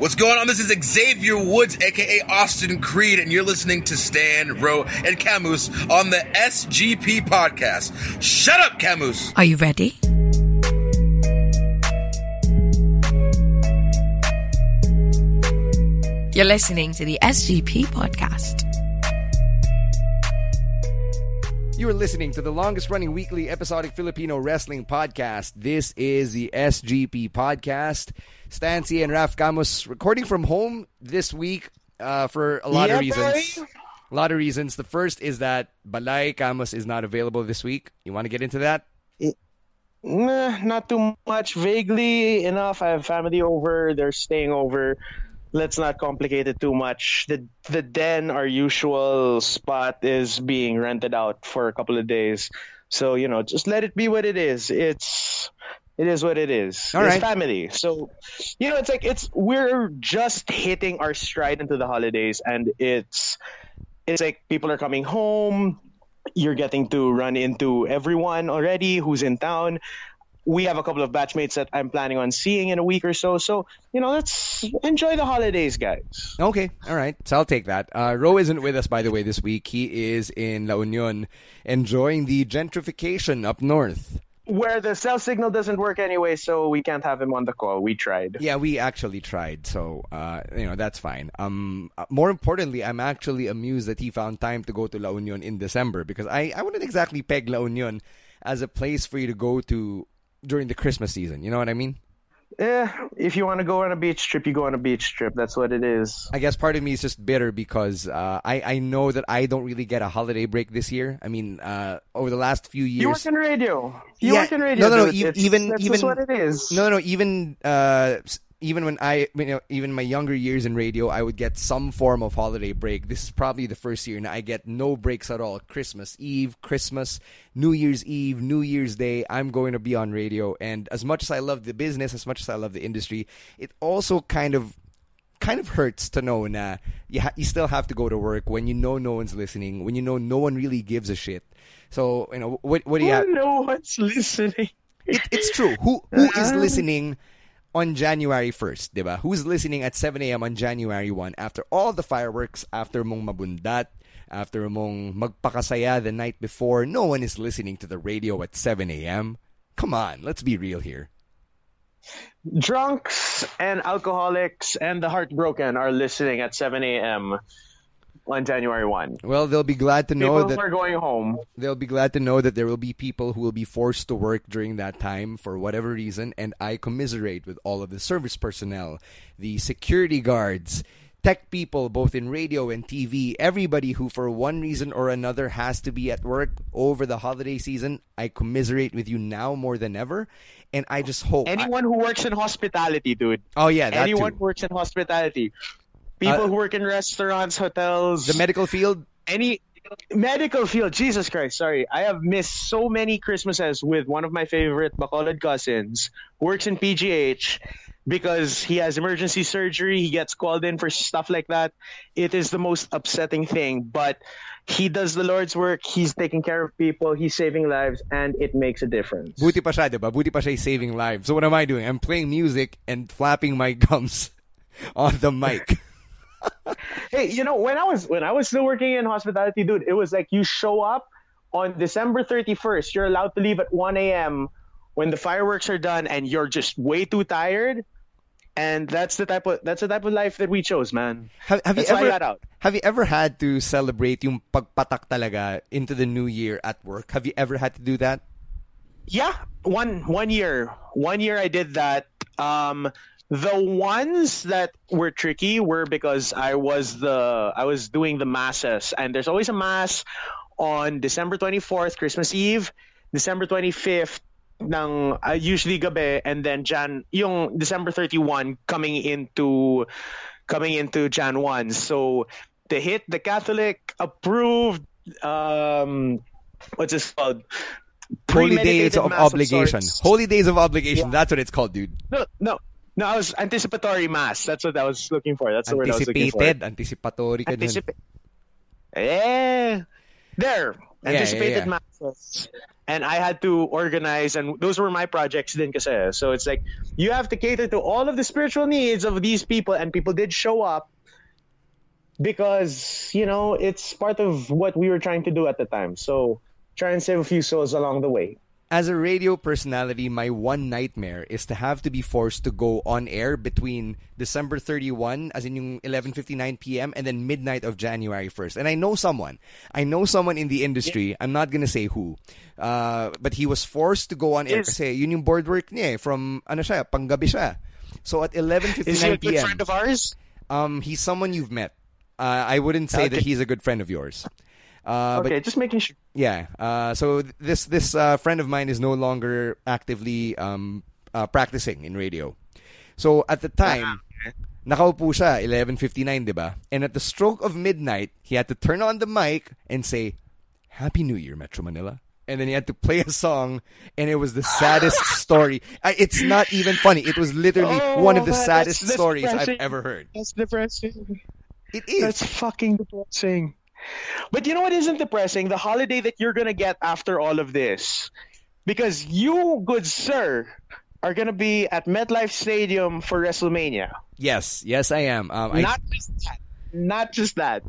What's going on? This is Xavier Woods, aka Austin Creed, and you're listening to Stan, Ro, and Camus on the SGP podcast. Shut up, Camus! Are you ready? You're listening to the SGP podcast. You are listening to the longest running weekly episodic Filipino wrestling podcast. This is the SGP podcast. Stancy and Raf Camus recording from home this week uh, for a lot Yeah, of reasons. A lot of reasons. The first is that Balay Camus is not available this week. You want to get into that? Nah, not too much. Vaguely enough. I have family over. They're staying over. Let's not complicate it too much. The the den, our usual spot, is being rented out for a couple of days. So you know, just let it be what it is. It's it is what it is. All it's right. family. So you know, it's like it's we're just hitting our stride into the holidays, and it's it's like people are coming home. You're getting to run into everyone already who's in town. We have a couple of batchmates that I'm planning on seeing in a week or so. So, you know, let's enjoy the holidays, guys. Okay, all right. So I'll take that. Uh, Ro isn't with us, by the way, this week. He is in La Union enjoying the gentrification up north. Where the cell signal doesn't work anyway, so we can't have him on the call. We tried. Yeah, we actually tried, so uh, you know that's fine. Um, uh, more importantly, I'm actually amused that he found time to go to La Union in December because I, I wouldn't exactly peg La Union as a place for you to go to during the Christmas season. You know what I mean? Eh, if you want to go on a beach trip, you go on a beach trip. That's what it is. I guess part of me is just bitter because uh, I I know that I don't really get a holiday break this year. I mean, uh, over the last few years, You work in radio. You Yeah, work in radio. no, no, no, dude. It's- even- that's even- what it is. No, no, even uh, s- even when I, you know, even my younger years in radio, I would get some form of holiday break. This is probably the first year, and I get no breaks at all. Christmas Eve, Christmas, New Year's Eve, New Year's Day. I'm going to be on radio, and as much as I love the business, as much as I love the industry, it also kind of kind of hurts to know na you, ha- you still have to go to work when you know no one's listening, when you know no one really gives a shit. So you know what? What do you? Have? no one's listening. it, it's true. Who who is listening on January 1st, diba? Who's listening at 7 a.m. on January 1 after all the fireworks, after mong mabundat, after mong magpakasaya the night before? No one is listening to the radio at 7 a.m. Come on, let's be real here. drunks and alcoholics and the heartbroken are listening at 7 a.m. on January 1. Well, they'll be glad to know People that who are going home. they'll be glad to know that there will be people who will be forced to work during that time for whatever reason and i commiserate with all of the service personnel the security guards tech people both in radio and tv everybody who for one reason or another has to be at work over the holiday season i commiserate with you now more than ever and i just hope I- Anyone who works in hospitality, dude. oh yeah that Anyone too. who works in hospitality. People Uh, who work in restaurants, hotels. the medical field any medical field. Jesus Christ, sorry. I have missed so many Christmases with one of my favorite Bacolod cousins who works in PGH because he has emergency surgery. He gets called in for stuff like that. It is the most upsetting thing, but he does the Lord's work. He's taking care of people. He's saving lives, and it makes a difference. Buti pa siya, diba? Buti pa siya saving lives. So what am I doing? I'm playing music and flapping my gums on the mic. Hey, you know, when I was when I was still working in hospitality, dude, it was like you show up on December 31st. You're allowed to leave at 1 a.m. when the fireworks are done, and you're just way too tired. And that's the type of that's the type of life that we chose, man. Have, have you That's why I ever have you ever had to celebrate yung pagpatak talaga into the new year at work? Have you ever had to do that? Yeah, one one year, one year I did that. Um, the ones that were tricky were because I was the I was doing the masses, and there's always a mass on December 24th, Christmas Eve, December 25th, ng uh, usually gabi and then Jan yung December 31 coming into coming into Jan 1. So they hit the Catholic approved um what's this called? Holy days of obligation. sorts. Holy days of obligation. That's what it's called, dude. No, no. No, I was anticipatory mass. That's what I was looking for. That's the word I was looking for. Anticipated. Anticipatory ka dun. Anticipa- Eh, there. Yeah, Anticipated yeah, masses. And I had to organize, and those were my projects then kasi. So it's like, you have to cater to all of the spiritual needs of these people, and people did show up because, you know, it's part of what we were trying to do at the time. So try and save a few souls along the way. As a radio personality, my one nightmare is to have to be forced to go on air between December 31, as in yung 11.59 p.m., and then midnight of January 1st. And I know someone. I know someone in the industry. I'm not gonna say who. Uh, but he was forced to go on air Is- kasi yun yung board work niya eh, from, ano siya, panggabi siya. So at Is he a good friend of ours? um, he's someone you've met. Uh, I wouldn't say that he's a good friend of yours. Uh, but okay, just making sure. yeah. Uh, so this this uh, friend of mine is no longer actively um, uh, practicing in radio. So at the time, nakaupo siya 11:59, 'di ba? And at the stroke of midnight, he had to turn on the mic and say, "Happy New Year, Metro Manila." And then he had to play a song, and it was the saddest story. It's not even funny. It was literally Oh, one of the saddest stories I've ever heard. That's depressing. It is. That's fucking depressing. But you know what isn't depressing? The holiday that you're gonna get after all of this. Because you, good sir, are gonna be at MetLife Stadium for WrestleMania. yes, yes, I am. Um, I Not just that. Not just that.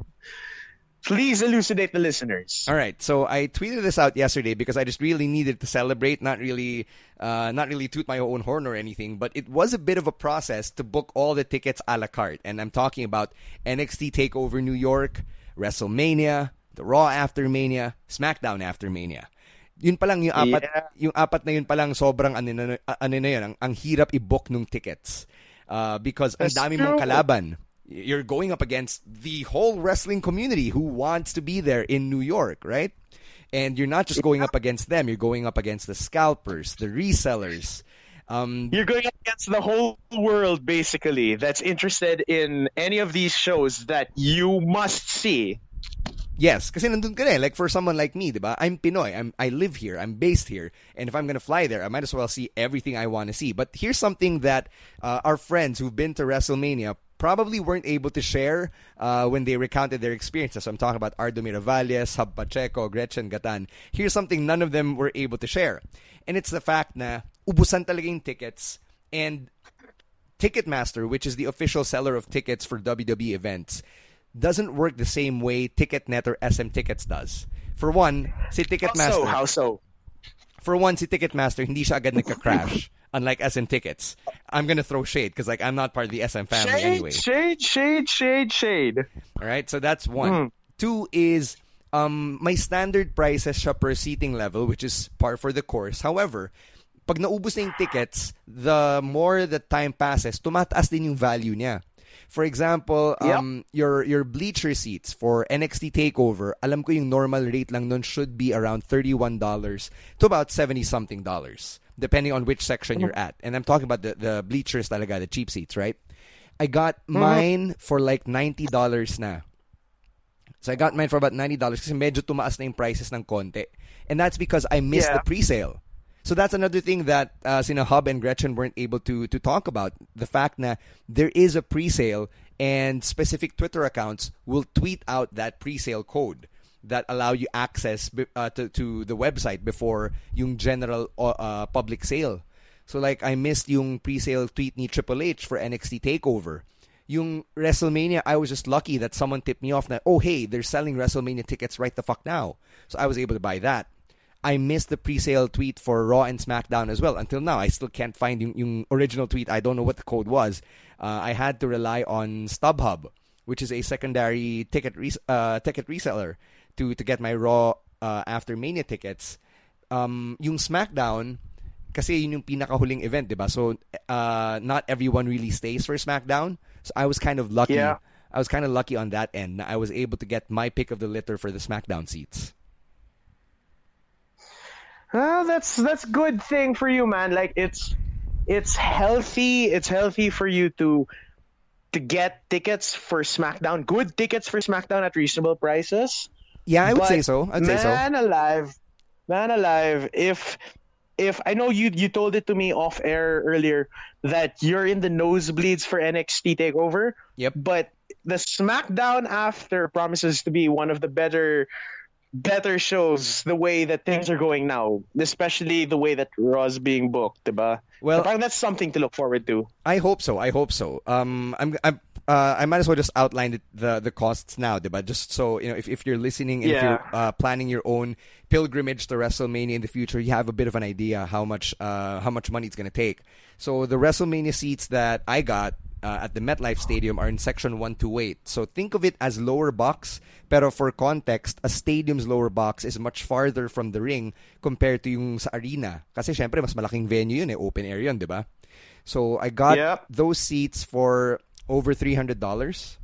Please elucidate the listeners. All right, so I tweeted this out yesterday because I just really needed to celebrate, not really, uh, not really toot my own horn or anything, but it was a bit of a process to book all the tickets a la carte, and I'm talking about NXT Takeover New York, WrestleMania, the Raw after Mania, SmackDown after Mania. Yun pa lang yung apat, Yeah. yung apat na yun pa lang sobrang ano na, ano na yun, ang, ang hirap i-book nung tickets. Uh, because ang That's dami mong kalaban. You're going up against the whole wrestling community who wants to be there in New York, right? And you're not just going up against them, you're going up against the scalpers, the resellers. Um, You're going against the whole world, basically, that's interested in any of these shows that you must see. Yes, kasi nandun ka na eh. Like for someone like me, diba? I'm Pinoy. I'm I live here. I'm based here. And if I'm gonna fly there, I might as well see everything I want to see. But here's something that uh, our friends who've been to WrestleMania probably weren't able to share uh, when they recounted their experiences. So I'm talking about Ardo Miravalles, Hub Pacheco, Gretchen Gatan. Here's something none of them were able to share. And it's the fact na ubusan talaga yung tickets and Ticketmaster, which is the official seller of tickets for WWE events, doesn't work the same way Ticketnet or SM Tickets does. For one, si How Ticketmaster, so? How so? for one, si Ticketmaster, hindi siya agad nagka-crash. Unlike SM Tickets. I'm gonna throw shade because like I'm not part of the SM family Shade, anyway. shade, shade, shade, shade. All right, so that's one. Two is um my standard prices siya per seating level, which is par for the course. However, pag naubos na yung tickets, the more the time passes, tumataas din yung value niya. For example, um, your your bleacher seats for NXT Takeover, alam ko yung normal rate lang nun should be around $31 to about 70 something dollars, depending on which section you're at. And I'm talking about the, the bleachers talaga, the cheap seats, right? I got mine for like $90 na. So I got mine for about $90 kasi medyo tumaas na yung prices ng konti. And that's because I missed Yeah. the pre-sale. So that's another thing that uh, Hub and Gretchen weren't able to to talk about. The fact that there is a pre-sale and specific Twitter accounts will tweet out that pre-sale code that allow you access uh, to, to the website before yung general uh, uh, public sale. So like I missed yung pre-sale tweet ni Triple H for NXT Takeover. Yung WrestleMania, I was just lucky that someone tipped me off that, oh, hey, they're selling WrestleMania tickets right the fuck now. So I was able to buy that. I missed the pre-sale tweet for Raw and SmackDown as well. Until now, I still can't find yung, yung original tweet. I don't know what the code was. Uh, I had to rely on StubHub, which is a secondary ticket res- uh, ticket reseller, to to get my Raw uh, after Mania tickets. Um, yung SmackDown, kasi yun yung pinakahuling event, di ba? So, uh, not everyone really stays for SmackDown. So, I was kind of lucky. Yeah. I was kind of lucky on that end. I was able to get my pick of the litter for the SmackDown seats. Ah, that's that's good thing for you, man. Like it's it's healthy. It's healthy for you to to get tickets for SmackDown, good tickets for SmackDown at reasonable prices. Yeah, I would But, say so. I'd say so. Man alive, man alive. If if I know you you told it to me off air earlier that you're in the nosebleeds for NXT Takeover. Yep. But the SmackDown after promises to be one of the better better shows the way that things are going now, especially the way that Raw's being booked, diba? Well- that's something to look forward to. I hope so. I hope so. Um, I'm, I'm, uh, I might as well just outline it, the the costs now, but just so you know, if, if you're listening and if you're uh, planning your own pilgrimage to WrestleMania in the future, you have a bit of an idea how much uh, how much money it's gonna take. So the WrestleMania seats that I got uh, at the MetLife Stadium are in section one to eight. So think of it as lower box. Pero for context, a stadium's lower box is much farther from the ring compared to yung sa arena. Kasi syempre mas malaking venue yun eh, open air yun, di ba? So I got Yep. those seats for over three hundred dollars.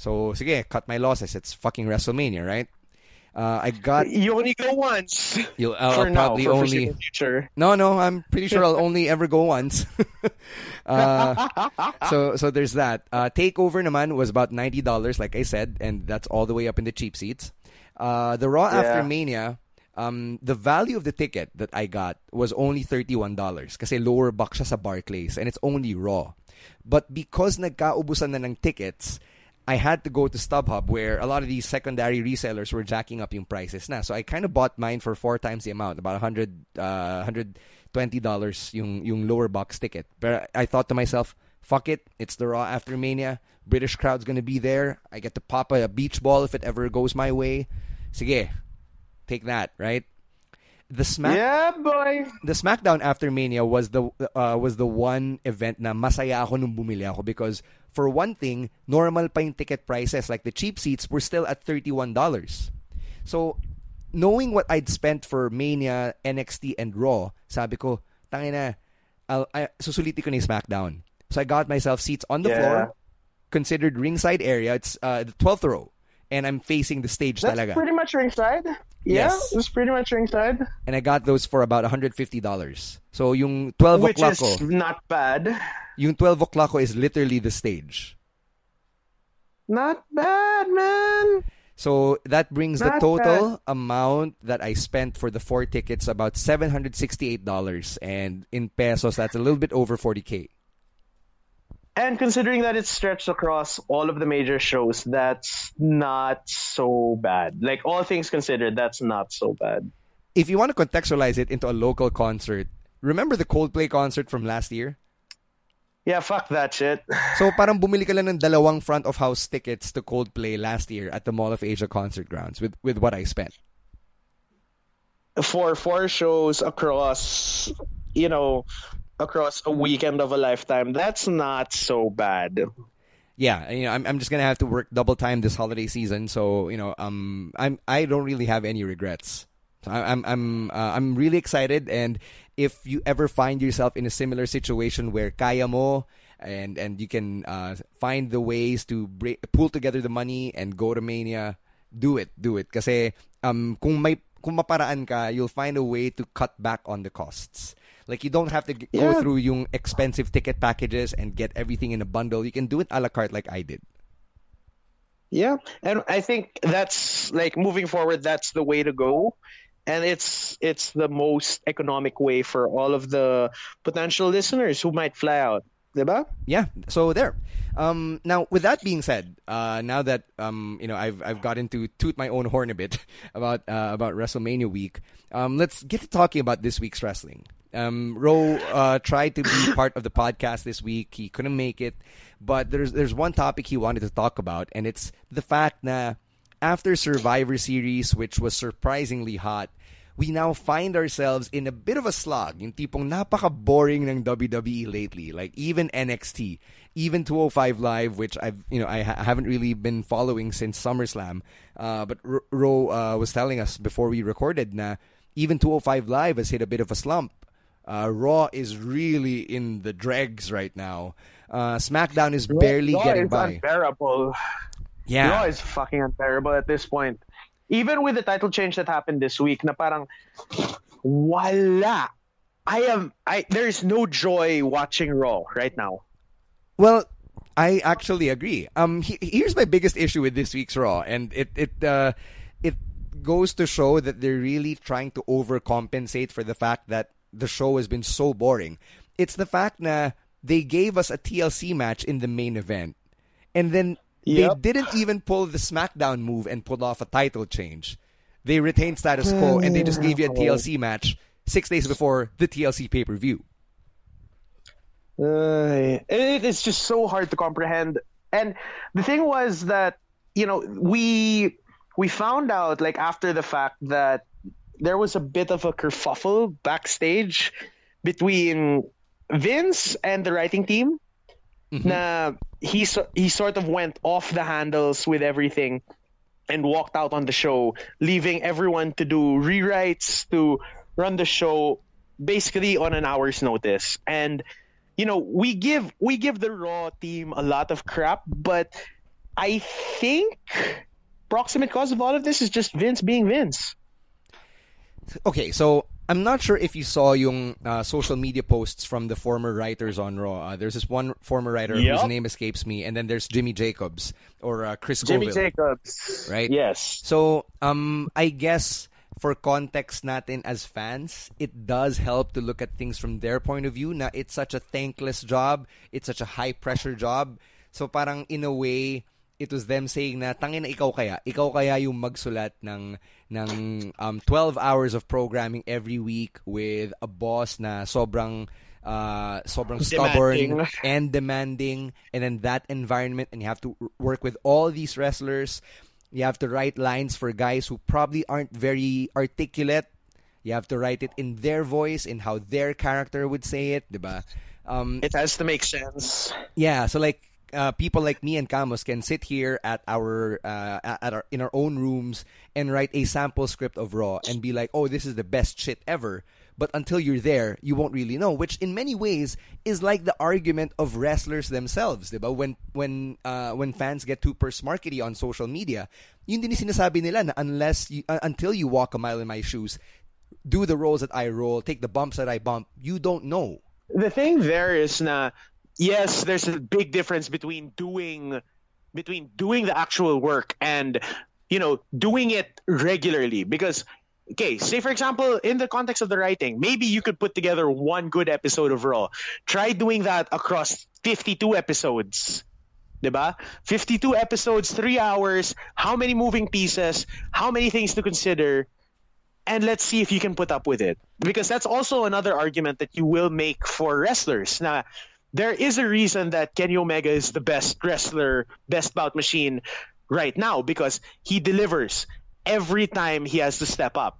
So sige, cut my losses. It's fucking WrestleMania, right? Uh, I got You only go once. you'll I'll for now, probably for only future. no no I'm pretty sure I'll only ever go once. uh, so so there's that. Uh, takeover naman was about ninety dollars, like I said, and that's all the way up in the cheap seats. Uh, the Raw after Mania. Um, the value of the ticket that I got was only $31 kasi lower siya sa Barclays and it's only Raw. But because nagkaubusan na ng tickets, I had to go to StubHub where a lot of these secondary resellers were jacking up yung prices na. So I kind of bought mine for four times the amount, about 100 uh, $120 yung yung lower box ticket. But I thought to myself, fuck it, it's the Raw after Mania. British crowd's going to be there. I get to pop a beach ball if it ever goes my way. Sige, take that, right? The Smack Yeah, boy. the SmackDown after Mania was the uh, was the one event na masaya ako nung bumili ako because for one thing, normal pa yung ticket prices like the cheap seats were still at $31. So knowing what I'd spent for Mania, NXT and Raw, sabi ko, tangina, I'll, I, susulitin ko na SmackDown. So I got myself seats on the Yeah. floor, considered ringside area. It's uh, the 12th row. And I'm facing the stage That's talaga. pretty much ringside. Yeah, Yes. it's pretty much ringside. and I got those for about $150. So yung 12 Which o'clock is ko, not bad. yung 12 o'clock ko is literally the stage. Not bad, man. So that brings the Not total amount that I spent for the four tickets about $768 and in pesos that's a little bit over 40k. And considering that it's stretched across all of the major shows, that's not so bad. Like all things considered, that's not so bad. If you want to contextualize it into a local concert, remember the Coldplay concert from last year? Yeah, fuck that shit. So parang bumili ka lang ng dalawang front of house tickets to Coldplay last year at the Mall of Asia concert grounds with with what I spent. For four shows across, you know, across a weekend of a lifetime, that's not so bad. yeah, you know, I'm I'm just gonna have to work double time this holiday season. So you know, um, I'm I don't really have any regrets. So I, I'm I'm uh, I'm really excited, and if you ever find yourself in a similar situation where kaya mo and and you can uh, find the ways to break, pull together the money and go to Mania, do it, do it. Kasi um, kung may kung maparaan ka, you'll find a way to cut back on the costs. Like you don't have to g- go through yung expensive ticket packages and get everything in a bundle. You can do it a la carte like I did. Yeah, and I think that's like moving forward. That's the way to go, and it's it's the most economic way for all of the potential listeners who might fly out. Diba? Yeah. So there. Um, now, with that being said, uh, now that um, you know I've I've gotten to toot my own horn a bit about uh, about WrestleMania week, um, let's get to talking about this week's wrestling. Um, Ro uh, tried to be part of the podcast this week. He couldn't make it, but there's there's one topic he wanted to talk about, and it's the fact that after Survivor Series, which was surprisingly hot, we now find ourselves in a bit of a slog. Yung tipong napaka-boring ng WWE lately. Like even NXT, even 205 Live, which I've you know I ha- haven't really been following since SummerSlam. Uh, but R- Ro uh, was telling us before we recorded na even 205 Live has hit a bit of a slump. Uh, Raw is really in the dregs right now. Uh, SmackDown is barely Raw getting is by. unbearable. Yeah. Raw is fucking unbearable at this point. Even with the title change that happened this week, na parang Wala. I am. I there's no joy watching Raw right now. Well, I actually agree. Um, he, here's my biggest issue with this week's Raw, and it it uh, it goes to show that they're really trying to overcompensate for the fact that the show has been so boring. It's the fact that they gave us a TLC match in the main event, and then Yep. they didn't even pull the SmackDown move and pull off a title change. They retained status quo, and they just gave you a TLC match six days before the TLC pay per view. Uh, it, it's just so hard to comprehend. And the thing was that you know we we found out like after the fact that there was a bit of a kerfuffle backstage between Vince and the writing team. Mm-hmm. Na he so- he sort of went off the handles with everything and walked out on the show, leaving everyone to do rewrites to run the show basically on an hour's notice. And you know, we give we give the Raw team a lot of crap, but I think proximate cause of all of this is just Vince being Vince. Okay, so I'm not sure if you saw yung uh, social media posts from the former writers on Raw. Uh, there's this one former writer Yup. whose name escapes me, and then there's Jimmy Jacobs or uh, Chris Jimmy Scoville. Jacobs, Right. Yes. So, um, I guess for context natin as fans, it does help to look at things from their point of view. Na it's such a thankless job, it's such a high pressure job. So parang in a way, it was them saying na tangin na ikaw kaya, ikaw kaya yung magsulat ng ng um 12 hours of programming every week with a boss na sobrang uh, sobrang stubborn Demanding. and demanding and then that environment and you have to work with all these wrestlers you have to write lines for guys who probably aren't very articulate you have to write it in their voice in how their character would say it diba um It has to make sense. yeah, so like uh, people like me and Camus can sit here at our uh, at our in our own rooms and write a sample script of Raw and be like, "Oh, this is the best shit ever." But until you're there, you won't really know. Which, in many ways, is like the argument of wrestlers themselves, diba? When when uh, when fans get too purse markety on social media, yun din sinasabi nila na unless you, uh, until you walk a mile in my shoes, do the rolls that I roll, take the bumps that I bump, you don't know. the thing there is na yes there's a big difference between doing between doing the actual work and you know doing it regularly because okay say for example in the context of the writing maybe you could put together one good episode of raw try doing that across 52 episodes Diba? 52 episodes, 3 hours, how many moving pieces, how many things to consider, and let's see if you can put up with it. Because that's also another argument that you will make for wrestlers. Now, there is a reason that Kenny Omega is the best wrestler, best bout machine right now because he delivers every time he has to step up.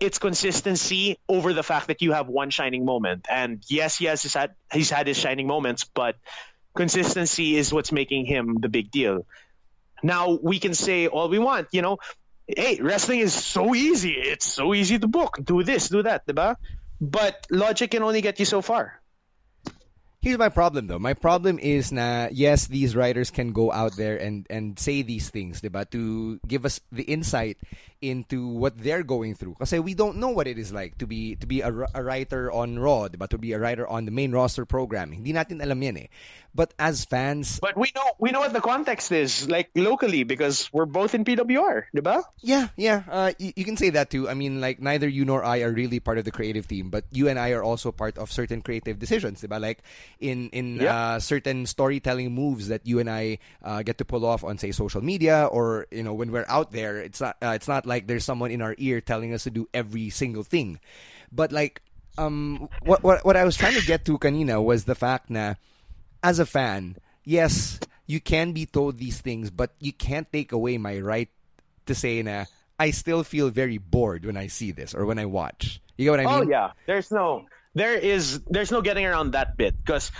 It's consistency over the fact that you have one shining moment. And yes, he has had, he's had his shining moments, but consistency is what's making him the big deal. Now we can say all we want, you know, hey, wrestling is so easy. It's so easy to book. Do this, do that, diba? But logic can only get you so far. Here's my problem though. My problem is na yes, these writers can go out there and and say these things, diba, to give us the insight into what they're going through. Kasi we don't know what it is like to be to be a, a writer on Raw, but to be a writer on the main roster programming. Hindi natin alam yan eh. But as fans, But we know we know what the context is, like locally, because we're both in PWR, diba? Yeah, yeah. Uh, you, you can say that too. I mean, like neither you nor I are really part of the creative team, but you and I are also part of certain creative decisions, diba? Like in in Yeah. uh, certain storytelling moves that you and I uh, get to pull off on, say, social media, or you know, when we're out there, it's not uh, it's not like there's someone in our ear telling us to do every single thing, but like um, what what what I was trying to get to, kanina, was the fact na as a fan, yes, you can be told these things, but you can't take away my right to say na I still feel very bored when I see this or when I watch. You get what I mean? Oh mean? yeah, there's no there is there's no getting around that bit because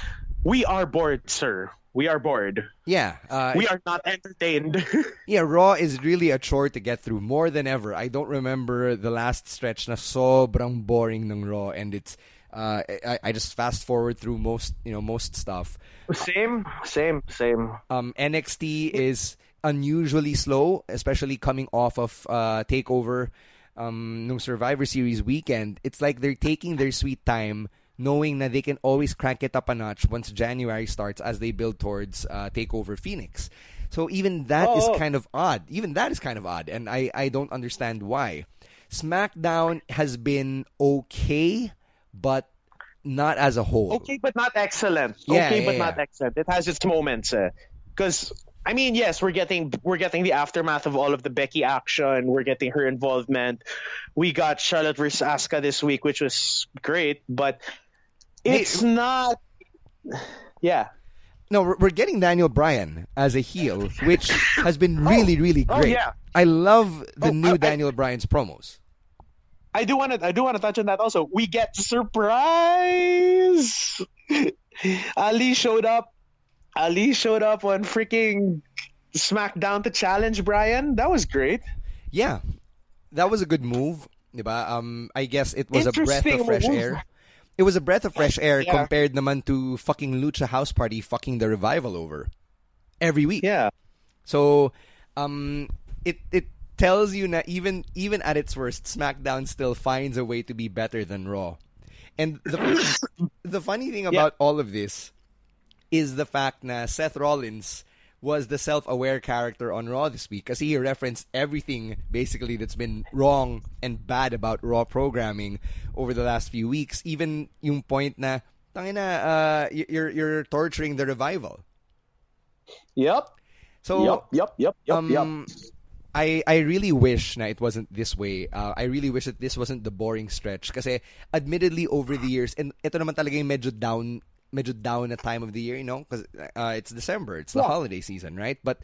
we are bored, sir. We are bored. Yeah. Uh, We are not entertained. yeah, Raw is really a chore to get through more than ever. I don't remember the last stretch na sobrang boring ng Raw and it's uh, I, I just fast forward through most you know most stuff. same, same, same. Um, NXT is unusually slow, especially coming off of uh, Takeover. um, no Survivor Series weekend, it's like they're taking their sweet time, knowing that they can always crank it up a notch once January starts as they build towards uh, Takeover Phoenix. So even that is Oh. kind of odd. Even that is kind of odd, and I, I don't understand why. SmackDown has been okay, but not as a whole. Okay, but not excellent. Yeah, okay, yeah, but yeah. not excellent. It has its moments. Because I mean, yes, we're getting we're getting the aftermath of all of the Becky action. We're getting her involvement. We got Charlotte versus Asuka this week, which was great, but it's not. Yeah. No, we're we're getting Daniel Bryan as a heel, which has been really, really Oh, great. yeah. I love the Oh, new I- I- Daniel Bryan's promos. I do want to. I do want to touch on that also. We get surprise. Ali showed up. Ali showed up on freaking SmackDown to challenge Bryan. That was great. Yeah, that was a good move. Um, I guess it was a breath of fresh move. air. It was a breath of fresh air Yeah. compared naman to fucking Lucha House Party fucking the revival over every week. Yeah. So, um, it it tells you that even even at its worst, SmackDown still finds a way to be better than Raw. And the the funny thing about all of this is the fact that Seth Rollins was the self-aware character on Raw this week because he referenced everything basically that's been wrong and bad about Raw programming over the last few weeks. Even yung point na, tangina, uh, you're you're torturing the revival. Yep. So yep. Yep. Yep. Yep. um, yep. I I really wish na it wasn't this way. Uh, I really wish that this wasn't the boring stretch. Kasi admittedly over the years, and ito naman talaga yung medyo down, medyo down na time of the year, you know? Because uh, it's December, it's the Yeah. holiday season, right? But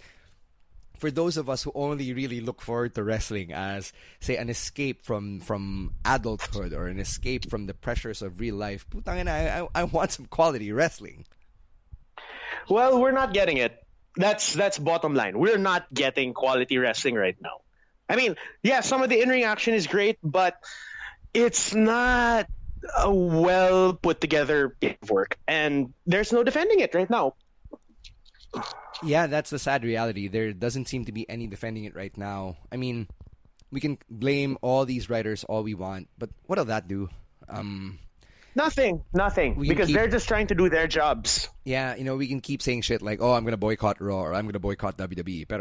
for those of us who only really look forward to wrestling as, say, an escape from from adulthood or an escape from the pressures of real life, putang ina, I, I, I want some quality wrestling. Well, we're not getting it. That's that's bottom line. We're not getting quality wrestling right now. I mean, yeah, some of the in-ring action is great, but it's not a well put together of work, and there's no defending it right now. Yeah, that's the sad reality. There doesn't seem to be any defending it right now. I mean, we can blame all these writers all we want, but what'll that do? Um, Nothing, nothing, because keep- they're just trying to do their jobs. yeah, you know, we can keep saying shit like, "Oh, I'm gonna boycott Raw" or "I'm gonna boycott WWE," but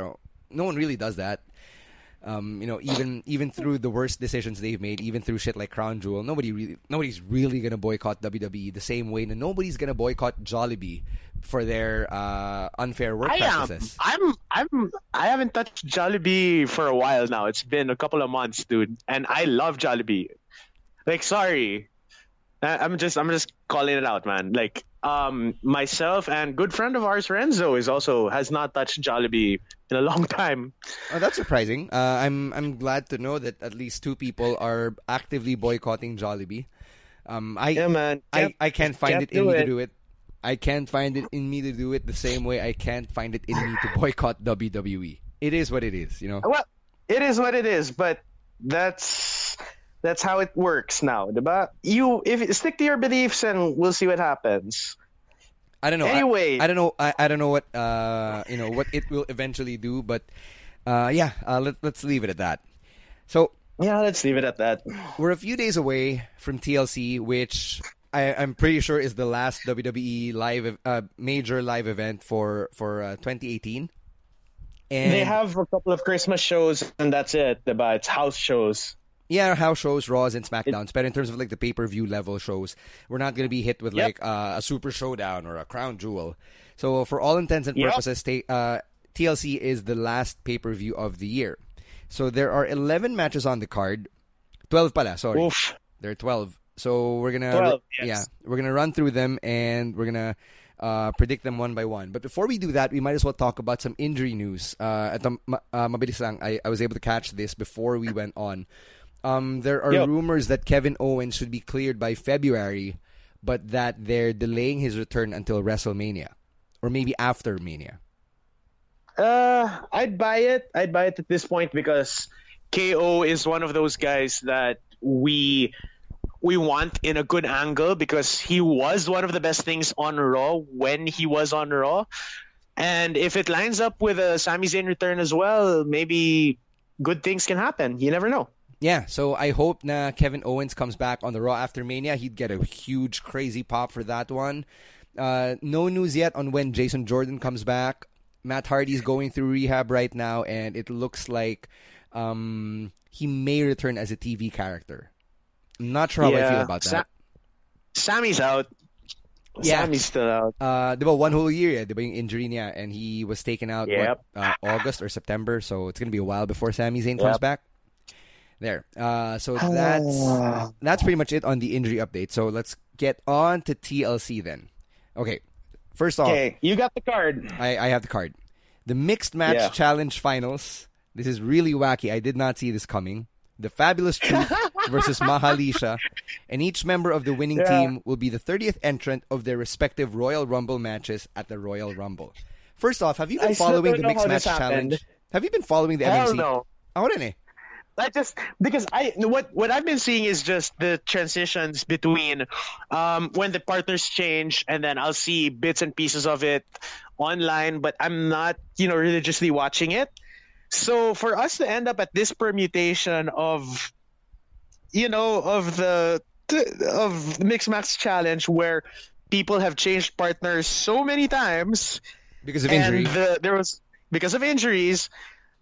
no one really does that. Um, you know, even even through the worst decisions they've made, even through shit like Crown Jewel, nobody really, nobody's really gonna boycott WWE the same way that nobody's gonna boycott Jollibee for their uh, unfair work I am. practices. I'm. I'm. I haven't touched Jollibee for a while now. It's been a couple of months, dude, and I love Jollibee. Like, sorry, I- I'm just. I'm just calling it out, man. Like, um, myself and good friend of ours, Renzo, is also has not touched Jollibee in a long time. Oh, that's surprising. Uh, I'm I'm glad to know that at least two people are actively boycotting Jollibee. Um, I Yeah, man. I, Can't- I can't find can't it in me to do it. I can't find it in me to do it the same way I can't find it in me to boycott WWE. It is what it is, you know. Well, it is what it is, but that's that's how it works now, diba? You if stick to your beliefs and we'll see what happens. I don't know. Anyway. I, don't know. I, I don't know what uh you know what it will eventually do, but uh yeah, uh, let let's leave it at that. So Yeah, let's leave it at that. we're a few days away from TLC, which I, I'm pretty sure is the last WWE live uh, major live event for for uh, 2018. And They have a couple of Christmas shows and that's it. Diba? It's house shows. Yeah, house shows, Raws, and Smackdowns. but in terms of like the pay per view level shows, we're not going to be hit with Yep. like uh, a Super Showdown or a Crown Jewel. So for all intents and Yep. purposes, ta- uh, TLC is the last pay per view of the year. So there are 11 matches on the card. 12 pala, sorry. Oof. There are 12. So we're gonna 12, yes. yeah, we're gonna run through them and we're gonna uh, predict them one by one. But before we do that, we might as well talk about some injury news. Uh, at the, uh, mabilis lang, I, I was able to catch this before we went on. Um, there are Yep. rumors that Kevin Owens should be cleared by February, but that they're delaying his return until WrestleMania, or maybe after Mania. Uh, I'd buy it. I'd buy it at this point because KO is one of those guys that we we want in a good angle because he was one of the best things on Raw when he was on Raw. And if it lines up with a Sami Zayn return as well, maybe good things can happen. You never know. Yeah, so I hope na Kevin Owens comes back on the Raw after Mania. He'd get a huge, crazy pop for that one. Uh, no news yet on when Jason Jordan comes back. Matt Hardy's going through rehab right now, and it looks like um, he may return as a TV character. I'm not sure how I feel about that. Sa- Sami's out. Yeah. Sami's still out. Uh, diba, one whole year, yeah, diba yung injury niya, and he was taken out Yep. what, uh, August or September, so it's gonna be a while before Sami Zayn comes back. There. Uh, so that's that's pretty much it on the injury update. So let's get on to TLC then. Okay, first off, Okay, you got the card. I, I have the card. The mixed match Yeah. challenge finals. This is really wacky. I did not see this coming. The Fabulous Truth versus Mahalicia, and each member of the winning Yeah. team will be the 30th entrant of their respective Royal Rumble matches at the Royal Rumble. First off, have you been I following the mixed match challenge? Have you been following the Hell MMC? no. Ako rin eh. I just because I what what I've been seeing is just the transitions between um, when the partners change, and then I'll see bits and pieces of it online, but I'm not you know religiously watching it. So for us to end up at this permutation of you know of the of mixed match challenge where people have changed partners so many times Because of injury. and the, there was because of injuries.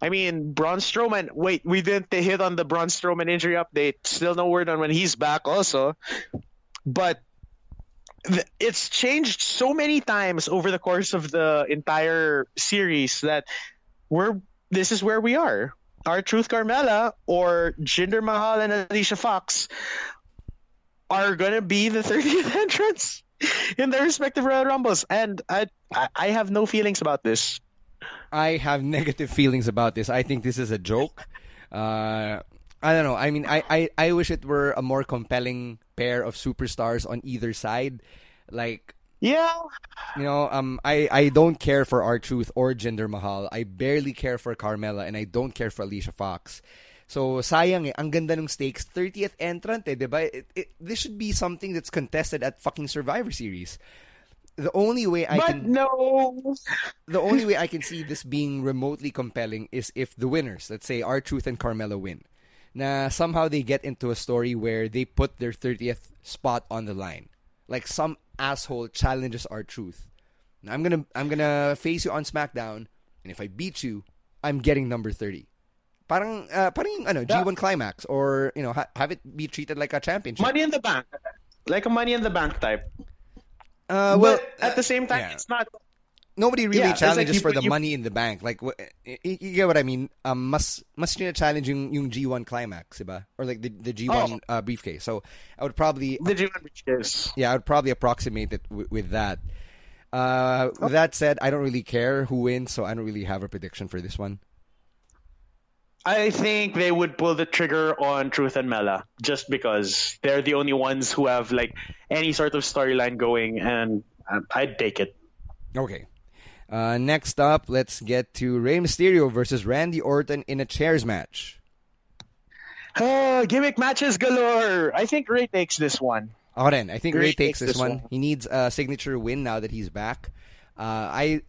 I mean, Braun Strowman. Wait, we didn't hit on the Braun Strowman injury update. Still no word on when he's back. Also, but th- it's changed so many times over the course of the entire series that we're this is where we are. R-Truth Carmella or Jinder Mahal and Alicia Fox are gonna be the 30th entrants in their respective Royal Rumbles, and I, I have no feelings about this. I have negative feelings about this. I think this is a joke. Uh, I don't know. I mean, I, I, I wish it were a more compelling pair of superstars on either side. Like, Yeah, you know, um, I, I don't care for R-Truth or Jinder Mahal. I barely care for Carmella, and I don't care for Alicia Fox. So, sayang eh. Ang ganda ng stakes. 30th entrant eh, diba? It, it, this should be something that's contested at fucking Survivor Series. The only way I but can no. the only way I can see this being remotely compelling is if the winners, let's say R-Truth and Carmella win. Now somehow they get into a story where they put their 30th spot on the line. Like some asshole challenges R-Truth. Now, I'm going to I'm to face you on SmackDown and if I beat you, I'm getting number 30. Parang uh, parang ano, G1 climax or you know ha- have it be treated like a championship. Money in the bank, like a money in the bank type. Uh, well, but at the same time, yeah. it's not. nobody really Yeah, it's like challenges you for the you- money in the bank. Like, wh- y- y- you get what I mean? Um, mas mas challenge yung, yung G1 climax, diba? Or like the, the G1 Oh. uh, briefcase. So I would probably, The G1 is. yeah, I would probably approximate it w- with that. Uh, with that said, I don't really care who wins, so I don't really have a prediction for this one. I think they would pull the trigger on Truth and Mela just because they're the only ones who have like any sort of storyline going, and um, I'd take it. Okay. Uh, next up, let's get to Rey Mysterio versus Randy Orton in a chairs match. Uh, gimmick matches galore. I think Rey takes this one. Rin. I think Rey Rey takes takes this this one. one. He needs a signature win now that he's back. Uh, I,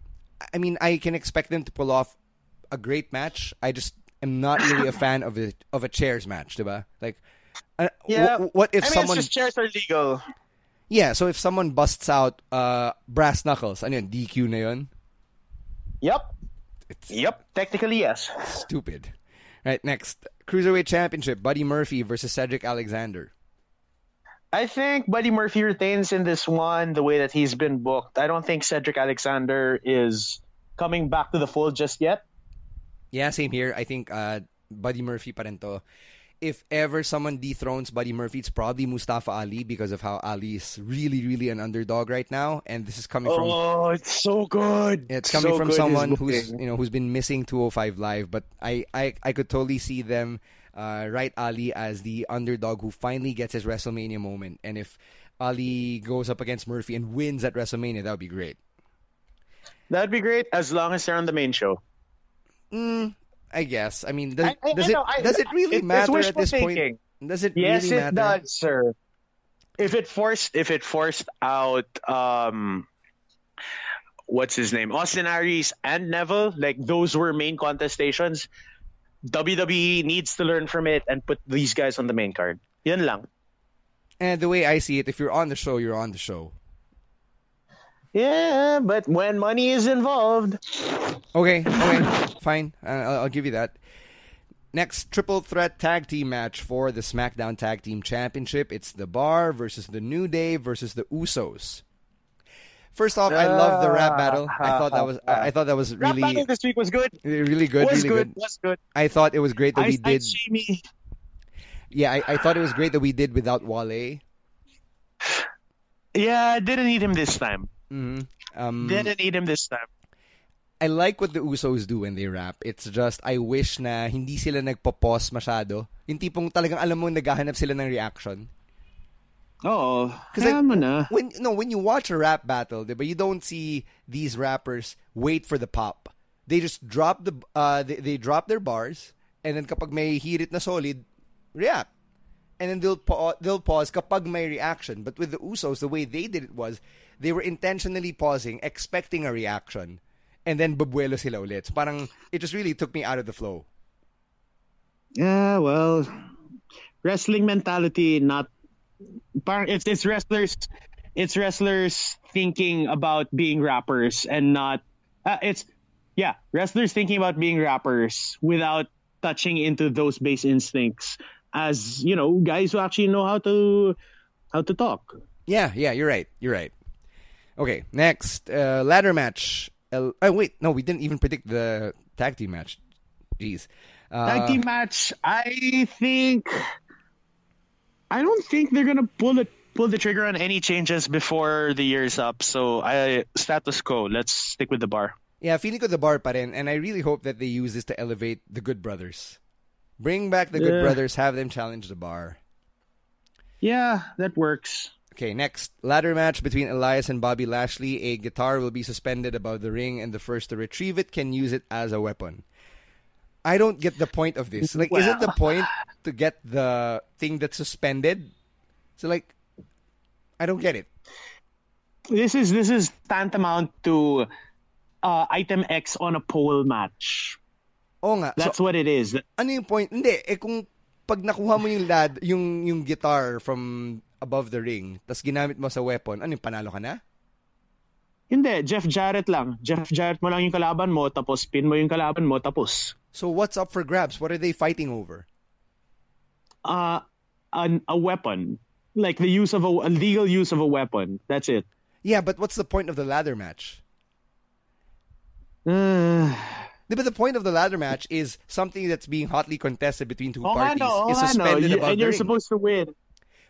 I mean, I can expect them to pull off a great match. I just am not really a fan of a of a chairs match, diba? Like, uh, Yeah. wh- what if I mean, someone? it's just chairs are legal. Yeah, so if someone busts out uh, brass knuckles, ano yun, DQ na yun? Yep. It's Yep. Technically, yes. stupid. Right, next. Cruiserweight Championship, Buddy Murphy versus Cedric Alexander. I think Buddy Murphy retains in this one the way that he's been booked. I don't think Cedric Alexander is coming back to the fold just yet. Yeah, same here. I think uh, Buddy Murphy pa rin to. If ever someone dethrones Buddy Murphy, it's probably Mustafa Ali because of how Ali is really, really an underdog right now. And this is coming from Oh, it's so good. it's coming So from someone who's you know who's been missing 205 live. But I I, I could totally see them uh, write Ali as the underdog who finally gets his WrestleMania moment. And if Ali goes up against Murphy and wins at WrestleMania, that would be great. That'd be great as long as they're on the main show. I guess. I mean, does, I- I- does I it know, I- does it really it- matter at this thinking. point? Does it Yes, really it matter? does, sir. If it forced, if it forced out, um, what's his name, Austin Aries and Neville, like those were main contestations. WWE needs to learn from it and put these guys on the main card. Yun lang. And the way I see it, if you're on the show, you're on the show. Yeah, but when money is involved, Okay, okay, fine. I'll, I'll give you that. Next triple threat tag team match for the SmackDown Tag Team Championship. It's the Bar versus the New Day versus the Usos. First off, I love the rap battle. I thought that was I, I thought that was really rap battle this week was good. really good, was really good. good. Was good. I thought it was great that I, we did. Jamie. Yeah, I, I thought it was great that we did without Wale. Yeah, I didn't need him this time. Um, Didn't need him this time. I like what the Usos do when they rap. It's just, I wish na hindi sila nagpo-pause masyado. Yung tipong talagang alam mo naghahanap sila ng reaction. Oo. Kasi mo na. when no when you watch a rap battle, but you don't see these rappers wait for the pop. They just drop the uh they, they drop their bars and then kapag may hirit na solid, react. And then they'll pa- they'll pause kapag may reaction. But with the Usos, the way they did it was they were intentionally pausing, expecting a reaction, and then babuelo sila ulit. So parang it just really took me out of the flow. Yeah, well, wrestling mentality not parang it's it's wrestlers it's wrestlers thinking about being rappers and not uh, it's yeah, wrestlers thinking about being rappers without touching into those base instincts as, you know, guys who actually know how to how to talk. Yeah, yeah, you're right. You're right. Okay, next uh, ladder match. Uh, oh wait, no, we didn't even predict the tag team match. Jeez. Uh, Tag team match, I think I don't think they're gonna pull it Pull the trigger on any changes before the year's up. So I status quo. Let's stick with the bar. Yeah, feeling ko the bar pa rin, and I really hope that they use this to elevate the Good Brothers. Bring back the Good Yeah. Brothers, have them challenge the bar. Yeah, that works. Okay, next ladder match between Elias and Bobby Lashley. A guitar will be suspended above the ring, and the first to retrieve it can use it as a weapon. I don't get the point of this. Like, isn't the point to get the thing that's suspended? So, like, I don't get it. This is this is tantamount to uh, item X on a pole match. Oo nga. That's so, what it is. ano yung point? Hindi, eh kung pag nakuha mo yung lad, yung, yung guitar from above the ring, tas ginamit mo sa weapon, ano yung panalo ka na? Hindi, Jeff Jarrett lang. Jeff Jarrett mo lang yung kalaban mo, tapos pin mo yung kalaban mo, tapos. So what's up for grabs? What are they fighting over? Uh, an, a weapon. Like the use of a, a legal use of a weapon. That's it. Yeah, but what's the point of the ladder match? Uh, Di the point of the ladder match is something that's being hotly contested between two oh, parties is oh, ano. suspended You- above and you're ring. supposed to win.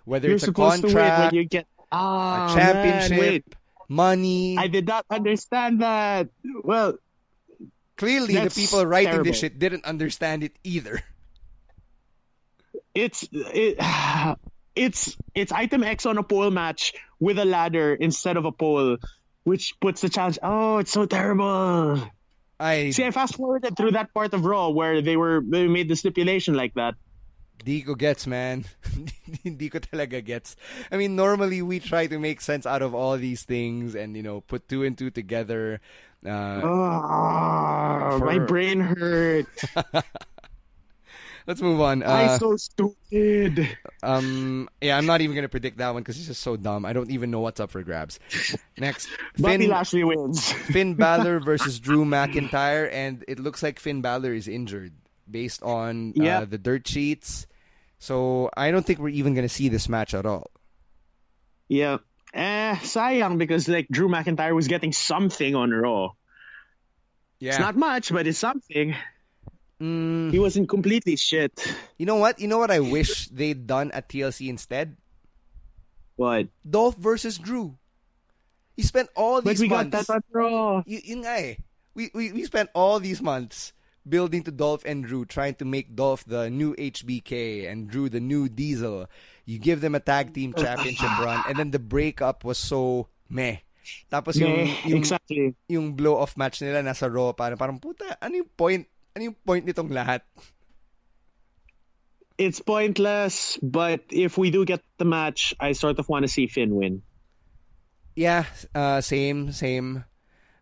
Whether You're it's a supposed to win contract, when you get a ah, championship, Man, money. I did not understand that. Well, Clearly, the people writing this shit didn't understand it either. it's it, it's it's item X on a pole match with a ladder instead of a pole, which puts the challenge. Oh, it's so terrible. I See, I fast forwarded through that part of Raw where they were they made the stipulation like that. Di ko gets, man. Ko talaga gets. I mean, normally we try to make sense out of all these things and, you know, put two and two together. Uh, Oh, my brain hurt. let's move on. I'm Uh, so stupid. um, yeah, I'm not even going to predict that one because it's just so dumb. I don't even know what's up for grabs. Next, Bobby Finn, Lashley wins. Finn Balor versus Drew McIntyre, and it looks like Finn Balor is injured based on uh, the dirt sheets. So I don't think we're even going to see this match at all. yeah. Eh, sayang because like Drew McIntyre was getting something on Raw. Yeah. It's not much, but it's something. Mm, He wasn't completely shit. you know what? You know what I wish they'd done at TLC instead? What? Dolph versus Drew. You spent all But these we got that on Raw. Y- yun nga eh. We, we, we spent all these months building to Dolph and Drew, trying to make Dolph the new HBK and Drew the new Diesel. You give them a tag team championship run, and then the breakup was so meh. Tapos yung, Yeah, yung, exactly. yung blow-off match nila nasa Raw, parang, parang puta, ano yung point? Ano yung point nitong lahat? It's pointless, but if we do get the match, I sort of want to see Finn win. Yeah, uh, same, same.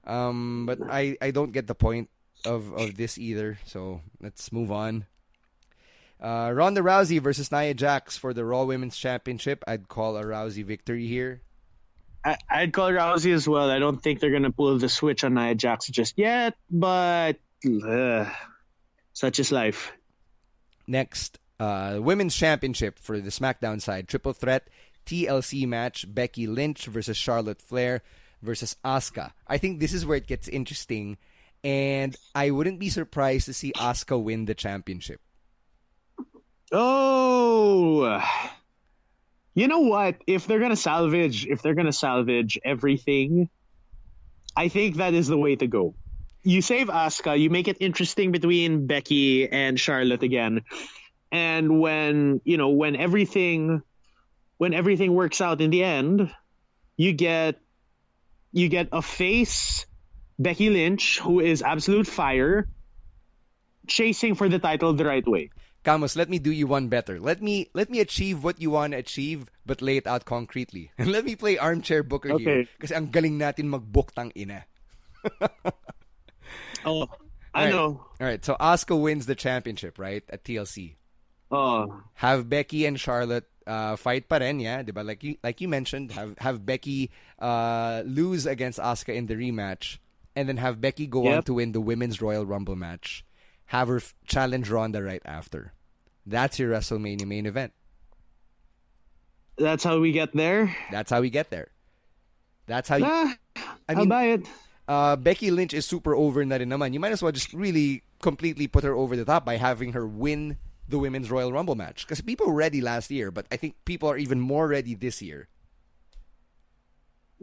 Um, but I, I don't get the point. Of, of this either. So let's move on. Uh, Ronda Rousey versus Nia Jax for the Raw Women's Championship. I'd call a Rousey victory here. I, I'd call Rousey as well. I don't think they're gonna pull the switch on Nia Jax just yet, but uh, such is life. Next, uh, Women's Championship for the SmackDown side. Triple threat TLC match. Becky Lynch versus Charlotte Flair versus Asuka. I think this is where it gets interesting. And I wouldn't be surprised to see Asuka win the championship. Oh, you know what? If they're gonna salvage, if they're gonna salvage everything, I think that is the way to go. You save Asuka, you make it interesting between Becky and Charlotte again, and when you know when everything, when everything works out in the end, you get you get a face Becky Lynch who is absolute fire, chasing for the title the right way. Camus, let me do you one better. Let me let me achieve what you want to achieve, but lay it out concretely. And let me play armchair booker here. Okay. Kasi ang galing natin mag-book tang ina. Oh, I Alright. know. All right, so Asuka wins the championship, right, at TLC. Oh, Have Becky and Charlotte uh, fight pa rin, yeah, diba? Like you, like you mentioned, have have Becky uh, lose against Asuka in the rematch, and then have Becky go on to win the Women's Royal Rumble match. Have her f- challenge Ronda right after. That's your WrestleMania main event. that's how we get there. That's how we get there. That's how you. Ah, I I'll buy it. uh, Becky Lynch is super over na rin naman. You might as well just really completely put her over the top by having her win the Women's Royal Rumble match. Because people were ready last year, but I think people are even more ready this year.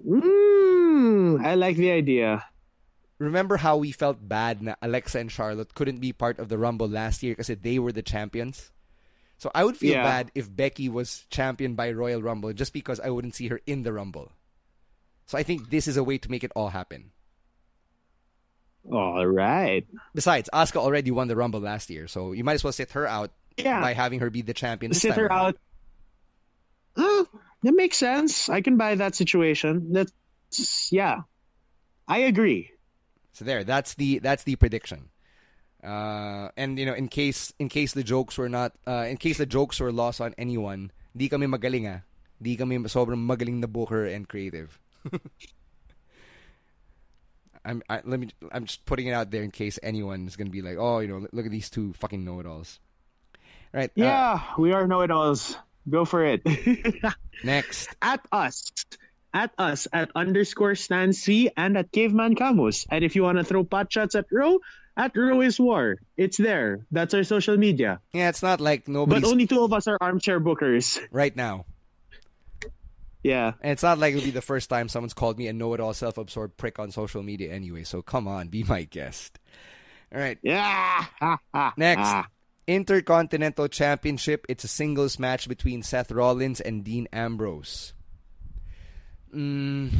Mm, I like the idea. Remember how we felt bad na Alexa and Charlotte couldn't be part of the Rumble last year because they were the champions? So I would feel Yeah. bad if Becky was championed by Royal Rumble just because I wouldn't see her in the Rumble. So I think this is a way to make it all happen. All right. Besides, Asuka already won the Rumble last year, so you might as well sit her out Yeah. by having her be the champion. This Sit her around. out. That makes sense. I can buy that situation. That's yeah. I agree. So there, that's the that's the prediction. Uh, and you know, in case in case the jokes were not uh, in case the jokes were lost on anyone, di kami magaling ah. Di kami sobrang magaling na booker and creative. I'm I, let me I'm just putting it out there in case anyone is gonna be like, oh, you know, look at these two fucking know-it-alls. Right. uh, Yeah, we are know-it-alls. Go for it. next, at us. At us at underscore Stan C and at Caveman Camus. And if you want to throw pot shots at Ro, at Ro is War. It's there. That's our social media. yeah, it's not like nobody. But only two of us are armchair bookers. right now. Yeah. And it's not like it'll be the first time someone's called me a know-it-all, self-absorbed prick on social media anyway. So come on, be my guest. All right. Yeah. Next. Intercontinental Championship. It's a singles match between Seth Rollins and Dean Ambrose. Mm,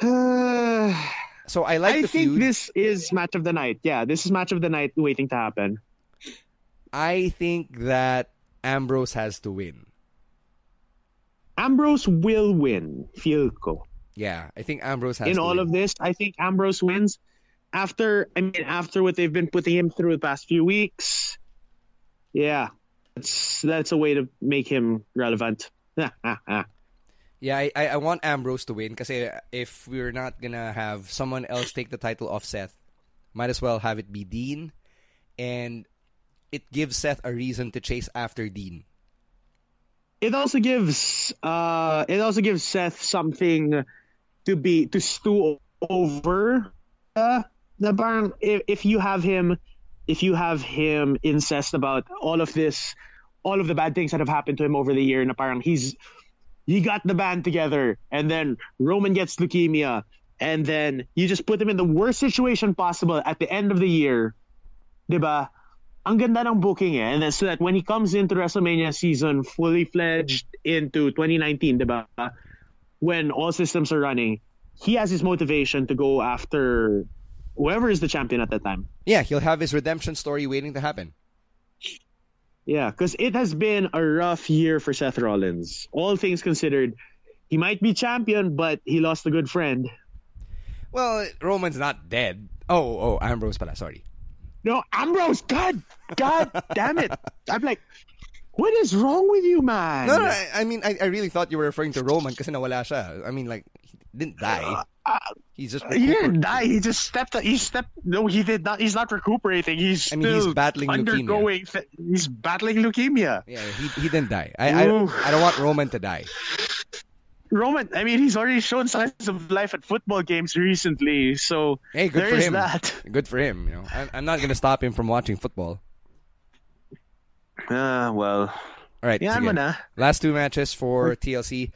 Uh, so I like I think feud. this is match of the night. Yeah, this is match of the night waiting to happen. I think that Ambrose has to win. Ambrose will win, feel ko. Yeah, I think Ambrose has In all win. of this, I think Ambrose wins. After, I mean, after what they've been putting him through the past few weeks, yeah, that's that's a way to make him relevant. Yeah, I, I I want Ambrose to win because if we're not gonna have someone else take the title off Seth, might as well have it be Dean, and it gives Seth a reason to chase after Dean. it also gives uh it also gives Seth something to be to stew over uh, if, if you have him if you have him incest about all of this all of the bad things that have happened to him over the year na parang he's he got the band together and then Roman gets leukemia and then you just put him in the worst situation possible at the end of the year 'di ba ang ganda ng booking eh. And then so that when he comes into WrestleMania season fully fledged into 2019, diba? When all systems are running, he has his motivation to go after whoever is the champion at that time. Yeah, he'll have his redemption story waiting to happen. Yeah, because it has been a rough year for Seth Rollins. All things considered, he might be champion, but he lost a good friend. Well, Roman's not dead. Oh, oh, Ambrose pala. Sorry. No, Ambrose. God, God damn it! I'm like, what is wrong with you, man? No, no, I, I mean, I, I really thought you were referring to Roman kasi nawala siya. I mean, like, he didn't die. Uh, He's just He didn't die. He just stepped. He stepped. No, he did not. He's not recuperating. He's I mean, he's battling leukemia. undergoing. th- He's battling leukemia. Yeah, he, he didn't die. I, I, Ooh. I don't want Roman to die. Roman. I mean, he's already shown signs of life at football games recently. So Hey, good there for is him. that. Good for him. You know, I, I'm not gonna stop him from watching football. Ah, well. All right. Yeah. I'm gonna. Last two matches for TLC.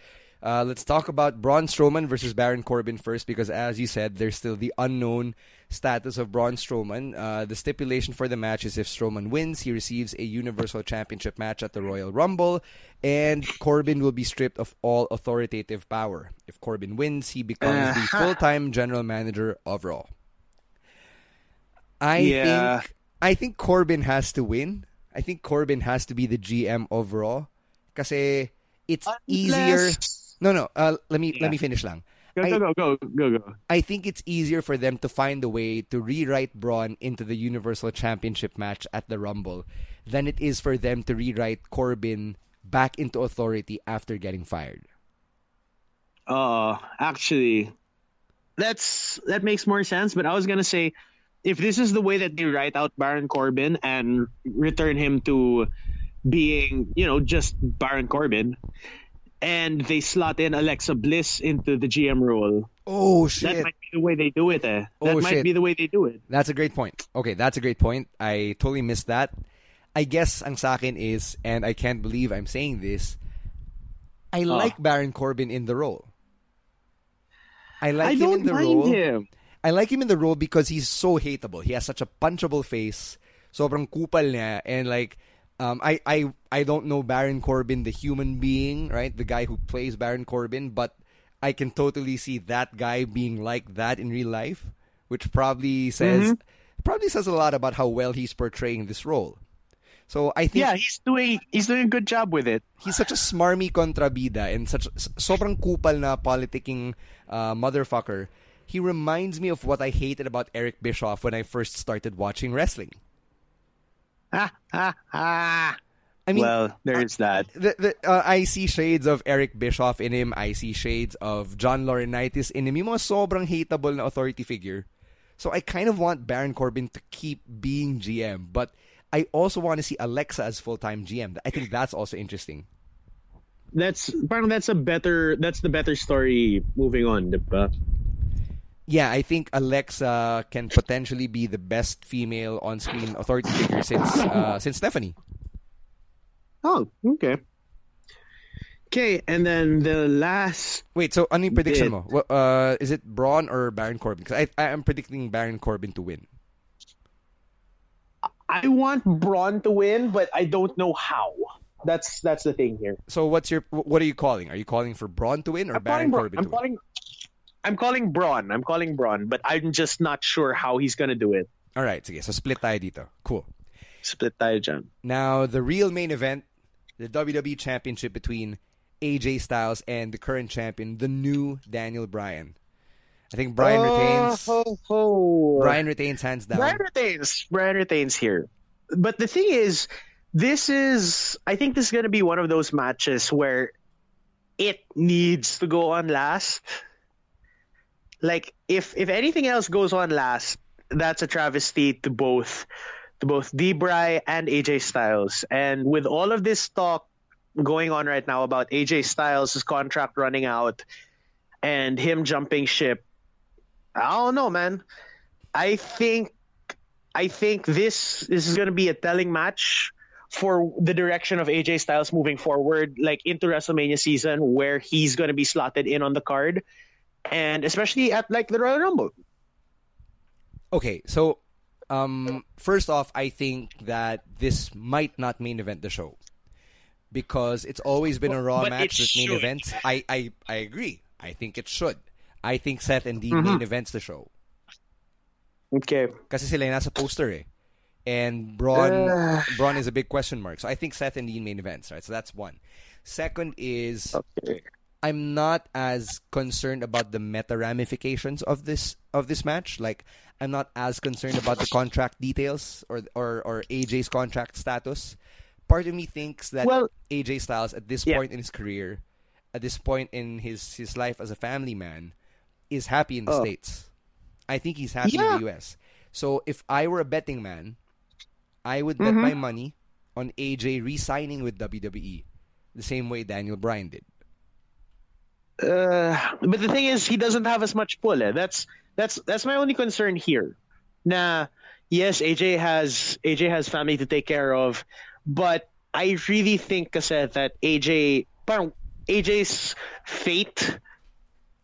Uh, let's talk about Braun Strowman versus Baron Corbin first, because as you said, there's still the unknown status of Braun Strowman. Uh, the stipulation for the match is if Strowman wins, he receives a Universal Championship match at the Royal Rumble, and Corbin will be stripped of all authoritative power. If Corbin wins, he becomes the Uh-huh. full-time general manager of Raw. I Yeah. think I think Corbin has to win. I think Corbin has to be the GM of Raw. Kasi it's easier. Unless- No, no. Uh, let me Yeah. let me finish lang. Go, I, go, go, go, go, go. I think it's easier for them to find a way to rewrite Braun into the Universal Championship match at the Rumble than it is for them to rewrite Corbin back into authority after getting fired. Uh, actually, that's that makes more sense. But I was gonna say, if this is the way that they write out Baron Corbin and return him to being, you know, just Baron Corbin, and they slot in Alexa Bliss into the GM role, Oh shit! that might be the way they do it. Eh? That Oh, might shit. be the way they do it. That's a great point. Okay, that's a great point. I totally missed that. I guess ang sa akin is, and I can't believe I'm saying this, I Oh. like Baron Corbin in the role. I like I him in the role. him. I like him in the role because he's so hateable. He has such a punchable face. Sobrang kupal niya. And like, um, I, I, I don't know Baron Corbin, the human being, right? The guy who plays Baron Corbin, but I can totally see that guy being like that in real life, which probably says, probably says a lot about how well he's portraying this role. So I think Yeah, he's doing he's doing a good job with it. he's such a smarmy kontrabida and such sobrang kupal na politicking uh, motherfucker. He reminds me of what I hated about Eric Bischoff when I first started watching wrestling. Ah, ah, ah. I mean, well, there's that. the, the, uh, I see shades of Eric Bischoff in him. I see shades of John Laurinaitis in him. Yung mga sobrang hateable na authority figure. So I kind of want Baron Corbin to keep being GM, but I also want to see Alexa as full-time GM. I think that's also interesting. That's parang that's a better that's the better story moving on, diba? Yeah, I think Alexa can potentially be the best female on-screen authority figure since uh, since Stephanie. Oh, okay. Okay, and then the last Wait, so yung prediction mo? Wha- Uh, is it Braun or Baron Corbin? Because I I am predicting Baron Corbin to win. I want Braun to win, but I don't know how. That's that's the thing here. So what's your what are you calling? Are you calling for Braun to win or I'm Baron. Corbin I'm to win? calling I'm calling Braun. I'm calling Braun, but I'm just not sure how he's gonna do it. All right, sige. So split tayo dito. Cool. Split tayo dyan. Now the real main event, the WWE Championship between AJ Styles and the current champion, the new Daniel Bryan. I think Bryan oh, retains. Oh, oh. Bryan retains hands down. Bryan retains. Bryan retains here. But the thing is, this is. I think this is going to be one of those matches where it needs to go on last. Like if if anything else goes on last, that's a travesty to both to both D-Bry and AJ Styles. And with all of this talk going on right now about AJ Styles' contract running out and him jumping ship, I don't know, man. I think I think this, this is going to be a telling match for the direction of AJ Styles moving forward, like into WrestleMania season, where he's going to be slotted in on the card, and especially at like the Royal Rumble. Okay, so um, first off, I think that this might not main event the show because it's always been a Raw But match with that main should. events. I, I I agree. I think it should. I think Seth and Dean Mm-hmm. main events the show Okay. kasi sila yung nasa poster eh. And Braun Braun is a big question mark. So I think Seth and Dean main events, right? So that's one. Second is Okay. I'm not as concerned about the meta ramifications of this of this match. Like I'm not as concerned about the contract details or or or AJ's contract status. Part of me thinks that Well- AJ Styles at this Yeah. point in his career, at this point in his his life as a family man, is happy in the Oh. states. I think he's happy Yeah. in the US. So if I were a betting man, I would bet Mm-hmm. my money on AJ re-signing with WWE, the same way Daniel Bryan did. Uh, but the thing is, he doesn't have as much pull. Eh. That's that's that's my only concern here. Now, yes, AJ has AJ has family to take care of, but I really think kasi that AJ, parang AJ's fate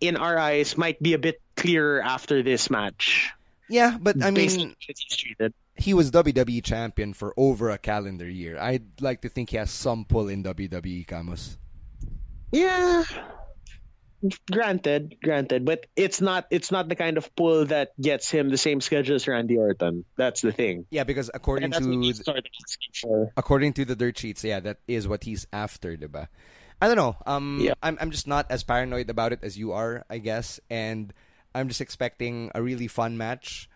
in our eyes might be a bit clearer after this match. Yeah, but I mean, he was WWE champion for over a calendar year. I'd like to think he has some pull in WWE, Camus. Yeah. Granted, granted, but it's not it's not the kind of pull that gets him the same schedule as Randy Orton. That's the thing. Yeah, because according And that's what to he for. according to the dirt sheets, yeah, that is what he's after, diba? I don't know. Um, Yeah. I'm I'm just not as paranoid about it as you are, I guess, and I'm just expecting a really fun match.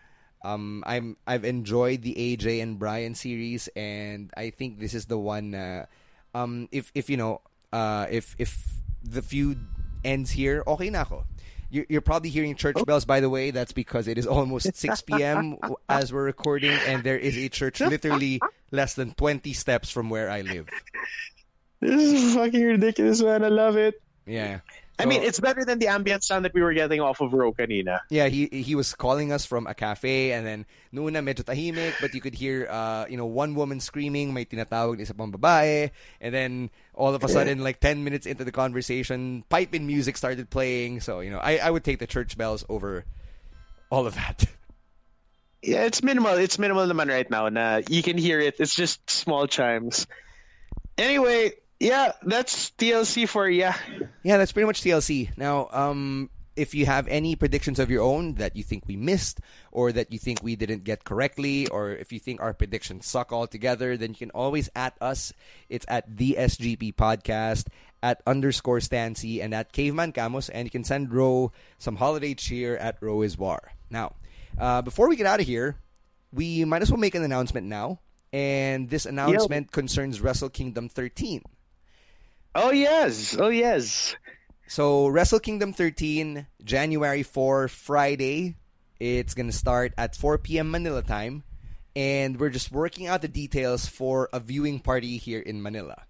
Um, I'm I've enjoyed the AJ and Bryan series, and I think this is the one. Uh, um, if if you know, uh, if if the feud ends here, okay na ako. You're, you're probably hearing church oh. bells, by the way. That's because it is almost 6 p.m. as we're recording, and there is a church literally less than 20 steps from where I live. This is fucking ridiculous, man. I love it. Yeah. I So- mean, it's better than the ambient sound that we were getting off of Ro kanina. Yeah, he he was calling us from a cafe and then noon na medyo tahimik but you could hear uh you know one woman screaming may tinatawag na isa pang babae and then all of a sudden like 10 minutes into the conversation pipe in music started playing so you know I I would take the church bells over all of that. Yeah, it's minimal. It's minimal naman right now. Na you can hear it. It's just small chimes. Anyway, yeah, that's TLC for ya. Yeah, that's pretty much TLC. Now, um, if you have any predictions of your own that you think we missed, or that you think we didn't get correctly, or if you think our predictions suck altogether, then you can always at us. It's at the SGP Podcast, at underscore Stancy, and at Caveman Camus, and you can send Ro some holiday cheer at Ro is War. Now, uh, before we get out of here, we might as well make an announcement now. And this announcement concerns Wrestle Kingdom 13. Oh yes. Oh yes. So Wrestle Kingdom 13, January 4, Friday. It's gonna start at 4 p.m. Manila time, and we're just working out the details for a viewing party here in Manila.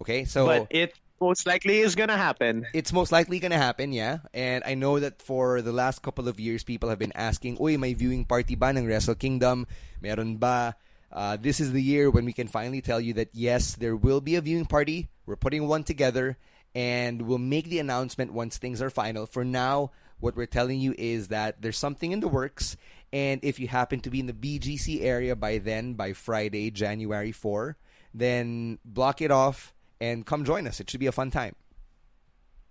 Okay, so but it most likely is gonna happen. it's most likely gonna happen, yeah. And I know that for the last couple of years, people have been asking, "Uy, may viewing party ba ng Wrestle Kingdom? Meron ba?" Uh, this is the year when we can finally tell you that yes, there will be a viewing party. We're putting one together, and we'll make the announcement once things are final. For now, what we're telling you is that there's something in the works, and if you happen to be in the BGC area by then, by Friday, January 4, then block it off and come join us. It should be a fun time.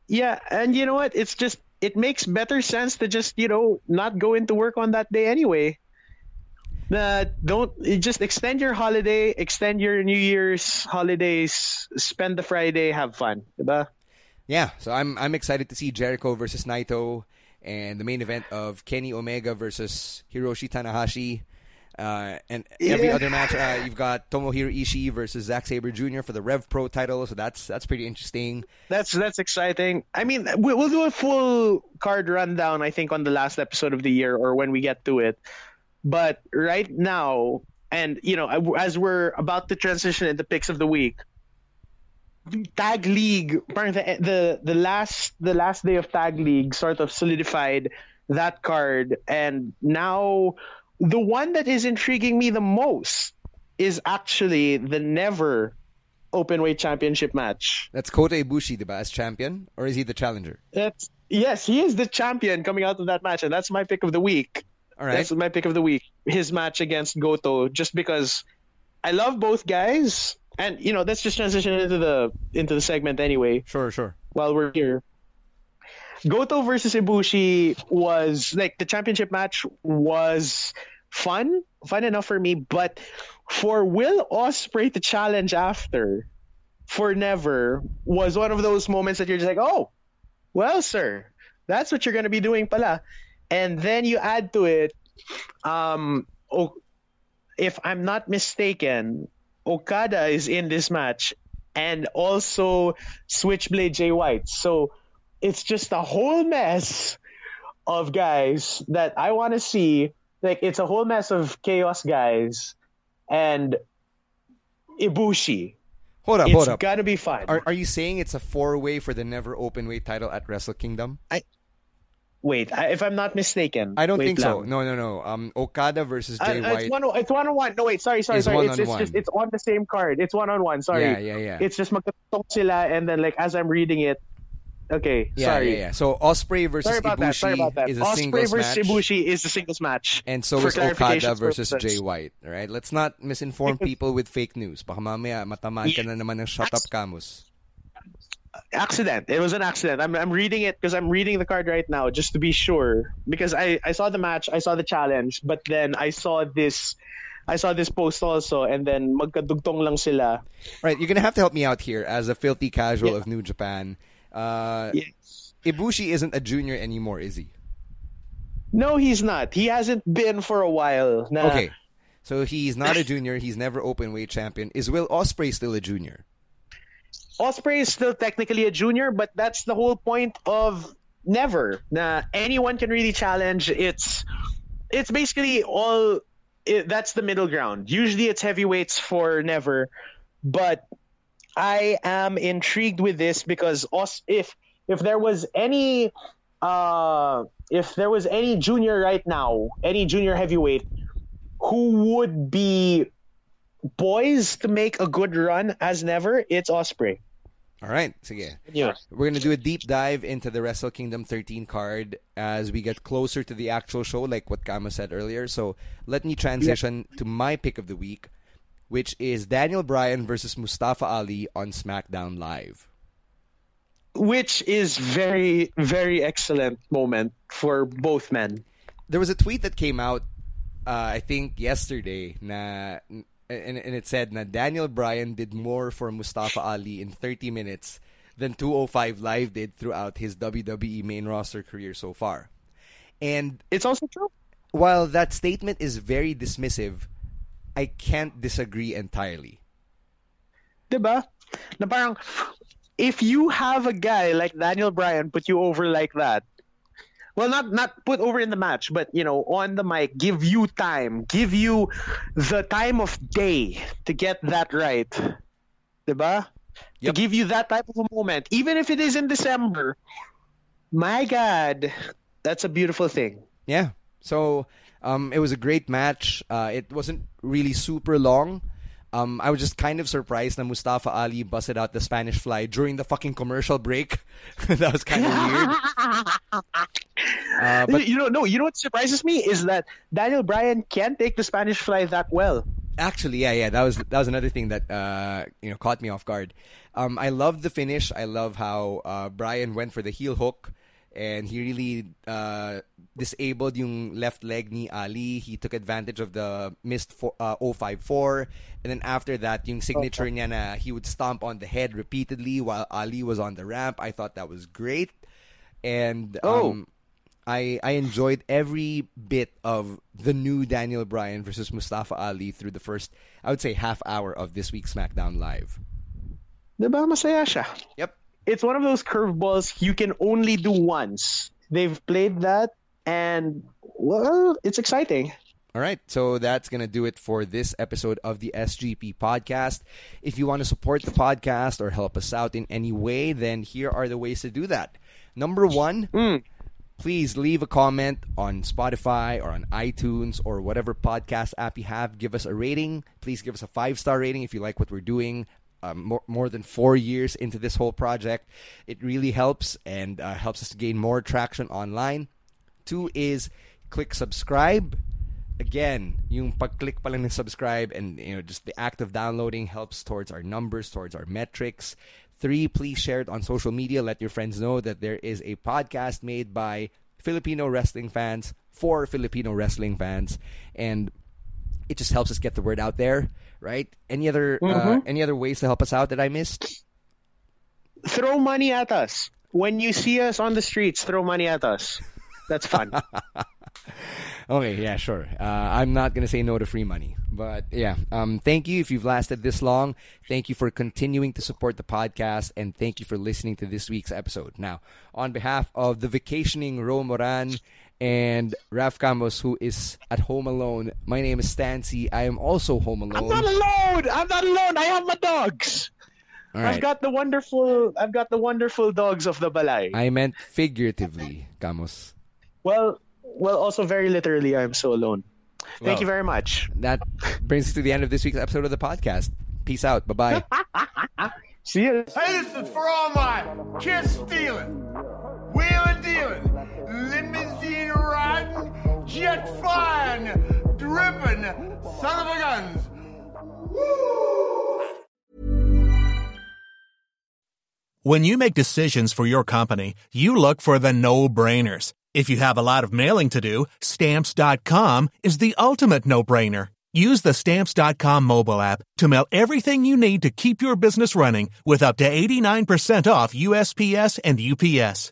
Yeah, and you know what? It's just it makes better sense to just you know not go into work on that day anyway. Uh, don't just extend your holiday, extend your New Year's holidays, spend the Friday, have fun, diba? Yeah, so I'm I'm excited to see Jericho versus Naito and the main event of Kenny Omega versus Hiroshi Tanahashi. Uh, and every Yeah. other match, uh, you've got Tomohiro Ishii versus Zack Sabre Jr. for the Rev Pro title, so that's that's pretty interesting. That's that's exciting. I mean, we'll do a full card rundown. I think on the last episode of the year or when we get to it. But right now, and you know, as we're about to transition into picks of the week, tag league, the the the last the last day of tag league sort of solidified that card, and now the one that is intriguing me the most is actually the never open weight championship match. That's Kota Ibushi, the as champion, or is he the challenger? That's yes, he is the champion coming out of that match, and that's my pick of the week. All right, That's my pick of the week. His match against Goto, just because I love both guys, and you know, let's just transition into the into the segment anyway. sure, sure. While we're here, Goto versus Ibushi was like the championship match was fun, fun enough for me, but for Will Ospreay to challenge after for never was one of those moments that you're just like, oh, well, sir, that's what you're gonna be doing, pala. And then you add to it um, if I'm not mistaken, Okada is in this match, and also Switchblade Jay White. So it's just a whole mess of guys that I want to see. Like it's a whole mess of chaos guys, and Ibushi. Hold up, It's hold up. gotta be fun. Are, are you saying it's a four way for the never open weight title at Wrestle Kingdom? Wait, if I'm not mistaken, I don't think so. lang. No, no, no. Um, Okada versus Uh, Jay uh, White. it's one. It's one on one. No, wait. Sorry, sorry, It's sorry. It's, it's just it's on the same card. It's one on one. Sorry. Yeah, yeah, yeah. It's just magkatong sila, and then like as I'm reading it, okay. yeah, sorry. yeah, yeah. So Ospreay versus Sorry about that. Sorry about that. is a Ospreay singles versus match. Ibushi is the singles match. And so is Okada versus purposes. Jay White. All right? Let's not misinform people with fake news. Baka mamaya matamaan ka na naman ng shut up Camus. Accident. It was an accident. I'm I'm reading it because I'm reading the card right now just to be sure because I I saw the match, I saw the challenge, but then I saw this. I saw this post also, and then magkadugtong lang sila. Right, you're gonna have to help me out here as a filthy casual Yeah. of New Japan. Uh, Yes. Ibushi isn't a junior anymore, is he? No, he's not. He hasn't been for a while. Na, Okay, so he's not a junior. He's never open weight champion. Is Will Ospreay still a junior? Ospreay is still technically a junior, but that's the whole point of never. Na anyone can really challenge. It's it's basically all. It, that's the middle ground. Usually it's heavyweights for never, but I am intrigued with this because Os- if if there was any uh if there was any junior right now, any junior heavyweight who would be poised to make a good run as never, it's Ospreay. All right, sige. Yeah. We're gonna do a deep dive into the Wrestle Kingdom 13 card as we get closer to the actual show, like what Kama said earlier. So let me transition to my pick of the week, which is Daniel Bryan versus Mustafa Ali on SmackDown Live. Which is very, very excellent moment for both men. There was a tweet that came out, uh, I think yesterday, na, and, and it said that Daniel Bryan did more for Mustafa Ali in 30 minutes than 205 Live did throughout his WWE main roster career so far. And It's also true. while that statement is very dismissive, I can't disagree entirely. Diba? Na parang, if you have a guy like Daniel Bryan put you over like that, well, not not put over in the match, but you know, on the mic, give you time, give you the time of day to get that right, diba? Yep. To give you that type of a moment, even if it is in December. My God, that's a beautiful thing. Yeah. So um, it was a great match. Uh, it wasn't really super long. Um, I was just kind of surprised that Mustafa Ali busted out the Spanish fly during the fucking commercial break. that was kind of weird. Uh, but you know, no, you know what surprises me is that Daniel Bryan can't take the Spanish fly that well. Actually, yeah, yeah, that was that was another thing that uh, you know caught me off guard. Um, I love the finish. I love how uh, Bryan went for the heel hook, and he really uh, disabled yung left leg ni Ali. He took advantage of the missed uh, 054, and then after that, yung signature niya na he would stomp on the head repeatedly while Ali was on the ramp. I thought that was great, and Oh. um, I I enjoyed every bit of the new Daniel Bryan versus Mustafa Ali through the first, I would say, half hour of this week's SmackDown Live. Diba? Masaya siya. Yep. It's one of those curveballs you can only do once. They've played that, and well, it's exciting. All right, so that's going to do it for this episode of the SGP podcast. If you want to support the podcast or help us out in any way, then here are the ways to do that. Number one, hmm. please leave a comment on Spotify or on iTunes or whatever podcast app you have. Give us a rating. Please give us a five star rating if you like what we're doing. Um, more, more than four years into this whole project, it really helps and uh, helps us to gain more traction online. Two is click subscribe. Again, yung pag-click pa ng subscribe and you know just the act of downloading helps towards our numbers, towards our metrics. Three, please share it on social media. Let your friends know that there is a podcast made by Filipino wrestling fans for Filipino wrestling fans, and it just helps us get the word out there. Right? Any other uh, any other ways to help us out that I missed? Throw money at us when you see us on the streets. Throw money at us. That's fun. okay, yeah, sure. Uh, I'm not gonna say no to free money, but yeah. Um, thank you if you've lasted this long. Thank you for continuing to support the podcast, and thank you for listening to this week's episode. Now, on behalf of the vacationing Ro Moran and Raf Camus, who is at home alone, my name is Stancy. I am also home alone. I'm not alone. I'm not alone. I have my dogs. All right. I've got the wonderful. I've got the wonderful dogs of the balay. I meant figuratively, Camus. Well, well, also very literally, I'm so alone. Thank Well. you very much. That brings us to the end of this week's episode of the podcast. Peace out. Bye bye. See you. Hey, this is for all my kiss stealing, wheeling dealing, limousine riding, jet flying, dripping, son of a guns. When you make decisions for your company, you look for the no-brainers. If you have a lot of mailing to do, stamps.com is the ultimate no-brainer. Use the stamps.com mobile app to mail everything you need to keep your business running with up to 89% off USPS and UPS.